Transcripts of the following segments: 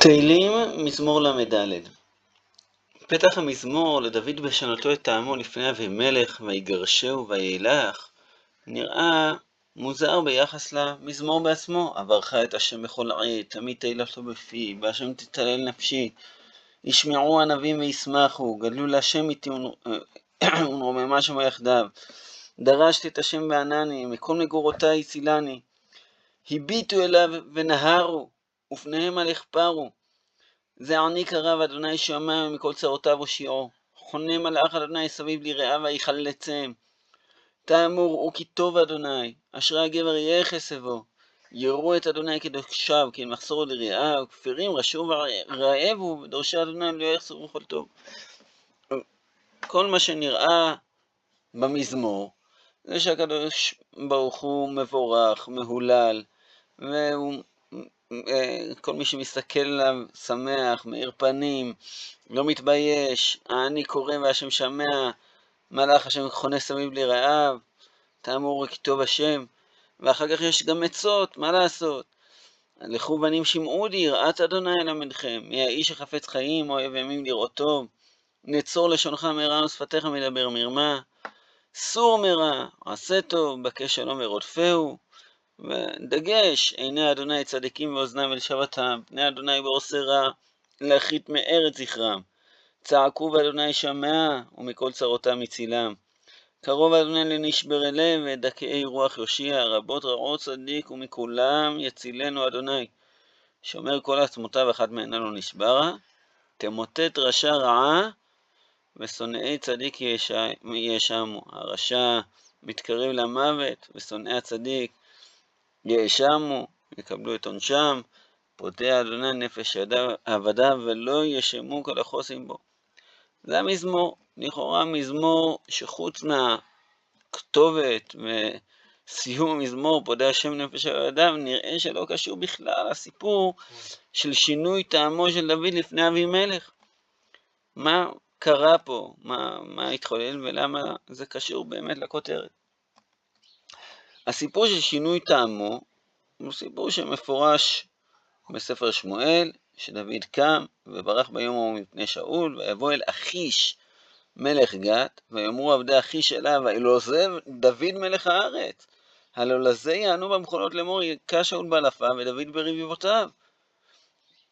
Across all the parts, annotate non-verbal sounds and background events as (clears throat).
תהילים, מזמור ל"ד פתח המזמור לדוד בשנתו את טעמו לפני אבימלך, ויגרשהו וילך, נראה מוזר ביחס למזמור בעצמו. עברך את השם בכל עת, תמיד תהילתו בפי, בהשם תתהלל נפשי. ישמעו ענבים וישמחו, גדלו להשם איתי (clears throat) ונרוממה שמו יחדיו. דרשתי את השם בענני, מכל מגורותיי הצילני. הביטו אליו ונהרו, ופניהם על יכפרו. זה עני קרב, אדוני שמע מכל צרותיו הושיעו. חונה מלאך אדוני סביב ליראיו ויחלצם. תאמור הוא כי טוב אדוני, אשרי הגבר יהיה חסבו. יראו את אדוני כדושיו, כי מחסור לרעיו, כפירים רשו ורעבו, ודורשי אדוני לא יחסרו כל טוב. כל מה שנראה במזמור, זה שהקדוש ברוך הוא מבורך, מהולל, והוא כל מי שמסתכל עליו שמח, מאיר פנים, לא מתבייש, העני קורא והשם שמע, מלאך השם חונה סביב לרעיו, תאמור כתוב השם, ואחר כך יש גם עצות, מה לעשות? לכו בנים שמעו די, יראת אדוני אלמדכם, מי האיש החפץ חיים, אוהב ימים לראות טוב, נצור לשונך מרע ושפתיך מדבר מרמה, סור מרע, עשה טוב, בקש שלום ורודפהו, ודגש, עיני אדוני צדיקים ואוזנם ולשבתם, פני אדוני בעושה רע, להחית מארץ זכרם. צעקו ואדוני שמע, ומכל צרותם הצילם. קרוב אדוני לנשברי לב, ודכאי רוח יושיע, רבות רעות צדיק, ומכולם יצילנו אדוני. שומר כל עצמותיו, אחת מהן לא נשברה, תמוטט רשע רעה, ושונאי צדיק יאשמו. הרשע מתקרב למוות, ושונאי הצדיק יאשמו, יקבלו את עונשם, פודה אדוני נפש עבדיו ולא ישמו כל החוסים בו. זה המזמור, לכאורה מזמור שחוץ מהכתובת וסיום המזמור, פודה השם נפש עבדיו, נראה שלא קשור בכלל לסיפור של שינוי טעמו של דוד לפני אבימלך. מה קרה פה, מה, מה התחולל ולמה זה קשור באמת לכותרת. הסיפור של שינוי טעמו הוא סיפור שמפורש בספר שמואל, שדוד קם וברח ביום ההוא מפני שאול, ויבוא אל אחיש מלך גת, ויאמרו עבדי אחיש אליו, הלא עוזב דוד מלך הארץ, הלא לזה יענו במכונות לאמור, יכה שאול באלפיו ודוד ברביבותיו.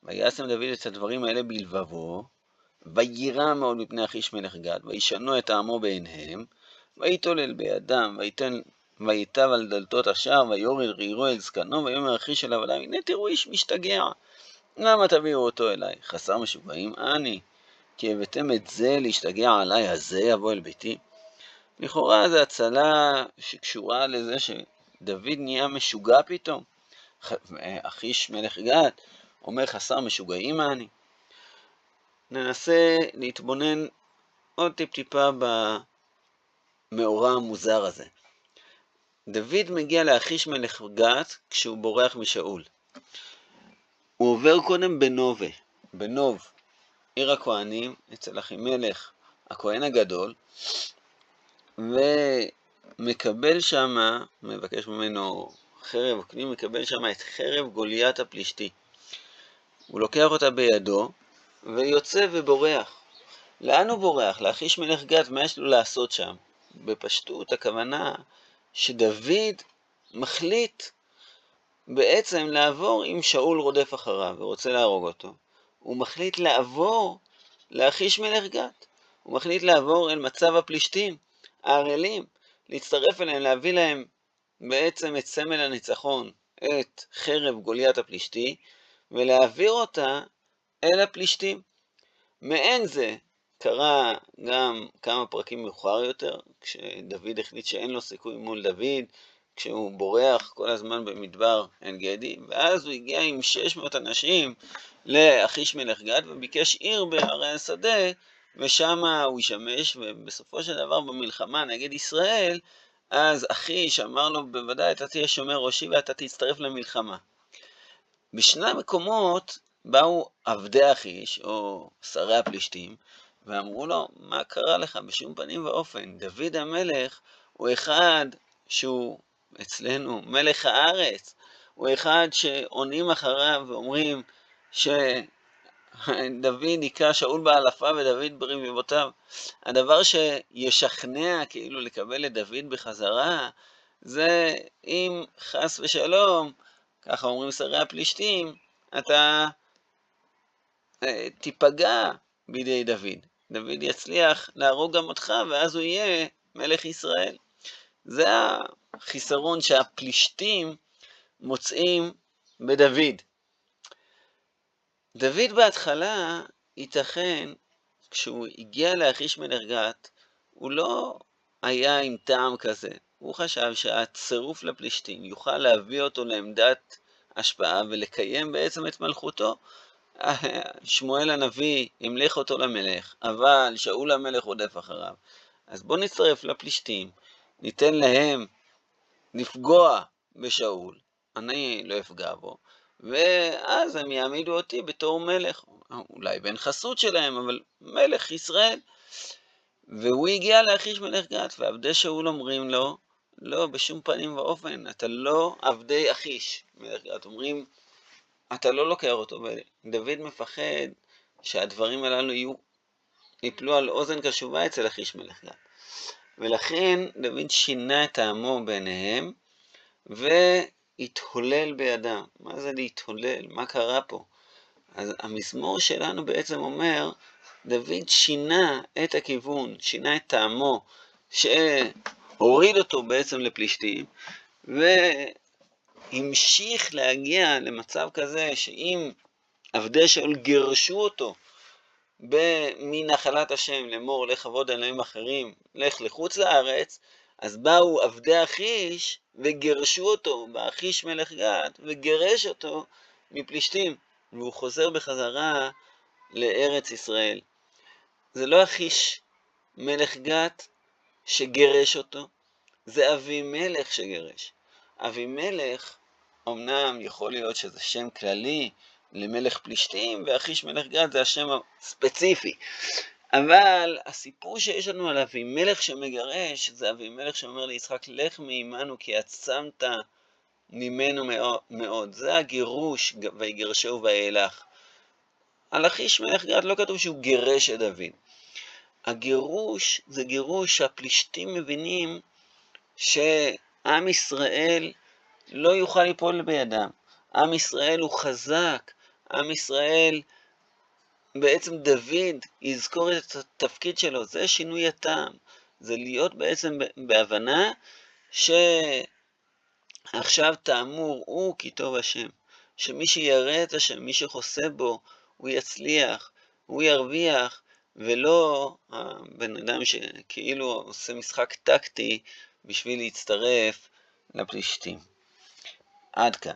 וישם דוד את הדברים האלה בלבבו, ויירא מאוד מפני אחיש מלך גת, וישנו את העמו בעיניהם, ויתולל בידם, ויתן ויטב על דלתות השער, ויורד רירו אל זקנו, ויאמר אחי של עבדיו, הנה תראו איש משתגע. למה תביאו אותו אליי? חסר משוגעים אני, כי הבאתם את זה להשתגע עליי, הזה יבוא אל ביתי. לכאורה זו הצלה שקשורה לזה שדוד נהיה משוגע פתאום. אחיש מלך גת אומר חסר משוגעים אני. ננסה להתבונן עוד טיפ-טיפה במאורע המוזר הזה. דוד מגיע לאחיש מלך גת כשהוא בורח משאול. הוא עובר קודם בנובה, בנוב, עיר הכהנים, אצל אחימלך, הכהן הגדול, ומקבל שמה, מבקש ממנו חרב, כלי מקבל שמה את חרב גוליית הפלישתי. הוא לוקח אותה בידו, ויוצא ובורח. לאן הוא בורח? לאחיש מלך גת, מה יש לו לעשות שם? בפשטות, הכוונה שדוד מחליט בעצם לעבור אם שאול רודף אחריו ורוצה להרוג אותו. הוא מחליט לעבור לאחיש מלך גת. הוא מחליט לעבור אל מצב הפלישתים, הערלים, להצטרף אליהם, להביא להם בעצם את סמל הניצחון, את חרב גוליית הפלישתי, ולהעביר אותה אל הפלישתים. מעין זה קרה גם כמה פרקים מאוחר יותר, כשדוד החליט שאין לו סיכוי מול דוד, כשהוא בורח כל הזמן במדבר עין גדי, ואז הוא הגיע עם 600 אנשים לאחיש מלך גד וביקש עיר בערי השדה, ושם הוא ישמש, ובסופו של דבר במלחמה נגד ישראל, אז אחיש אמר לו, בוודאי אתה תהיה שומר ראשי ואתה תצטרף למלחמה. בשני המקומות באו עבדי אחיש, או שרי הפלישתים, ואמרו לו, מה קרה לך? בשום פנים ואופן. דוד המלך הוא אחד שהוא אצלנו מלך הארץ, הוא אחד שעונים אחריו ואומרים דוד היכה שאול באלפה ודוד ברבבותיו. הדבר שישכנע כאילו לקבל את דוד בחזרה, זה אם חס ושלום, ככה אומרים שרי הפלישתים, אתה אה, תיפגע בידי דוד. דוד יצליח להרוג גם אותך, ואז הוא יהיה מלך ישראל. זה החיסרון שהפלישתים מוצאים בדוד. דוד בהתחלה, ייתכן, כשהוא הגיע לאחיש מלך גת, הוא לא היה עם טעם כזה. הוא חשב שהצירוף לפלישתים יוכל להביא אותו לעמדת השפעה ולקיים בעצם את מלכותו. שמואל הנביא המליך אותו למלך, אבל שאול המלך רודף אחריו. אז בואו נצטרף לפלישתים, ניתן להם לפגוע בשאול, אני לא אפגע בו, ואז הם יעמידו אותי בתור מלך, אולי בן חסות שלהם, אבל מלך ישראל. והוא הגיע לאחיש מלך גת, ועבדי שאול אומרים לו, לא, בשום פנים ואופן, אתה לא עבדי אחיש מלך גת. אומרים, אתה לא לוקח אותו, ודוד מפחד שהדברים הללו יהיו, יפלו על אוזן קשובה אצל אחיש מלך גת. ולכן דוד שינה את טעמו בעיניהם, והתהולל בידם. מה זה להתהולל? מה קרה פה? אז המזמור שלנו בעצם אומר, דוד שינה את הכיוון, שינה את טעמו, שהוריד אותו בעצם לפלישתים, והמשיך להגיע למצב כזה שאם עבדי שאול גירשו אותו מנחלת השם לאמור לך עבוד אלוהים אחרים, לך לחוץ לארץ, אז באו עבדי אחיש וגירשו אותו באחיש מלך גת, וגירש אותו מפלישתים, והוא חוזר בחזרה לארץ ישראל. זה לא אחיש מלך גת שגירש אותו, זה אבימלך שגירש. אבימלך, אמנם יכול להיות שזה שם כללי למלך פלישתים, ואחיש מלך גת זה השם הספציפי. אבל הסיפור שיש לנו על אבימלך שמגרש, זה אבימלך שאומר ליצחק, לך מעמנו כי עצמת ממנו מאוד. זה הגירוש, ויגרשהו וילך. על אחיש מלך גת לא כתוב שהוא גירש את דוד. הגירוש זה גירוש שהפלישתים מבינים שעם ישראל לא יוכל ליפול בידם. עם ישראל הוא חזק, עם ישראל, בעצם דוד יזכור את התפקיד שלו, זה שינוי הטעם, זה להיות בעצם בהבנה שעכשיו תאמור הוא כי טוב השם, שמי שירא את השם, מי שחוסה בו, הוא יצליח, הוא ירוויח, ולא הבן אדם שכאילו עושה משחק טקטי בשביל להצטרף לפלישתים. עד כאן.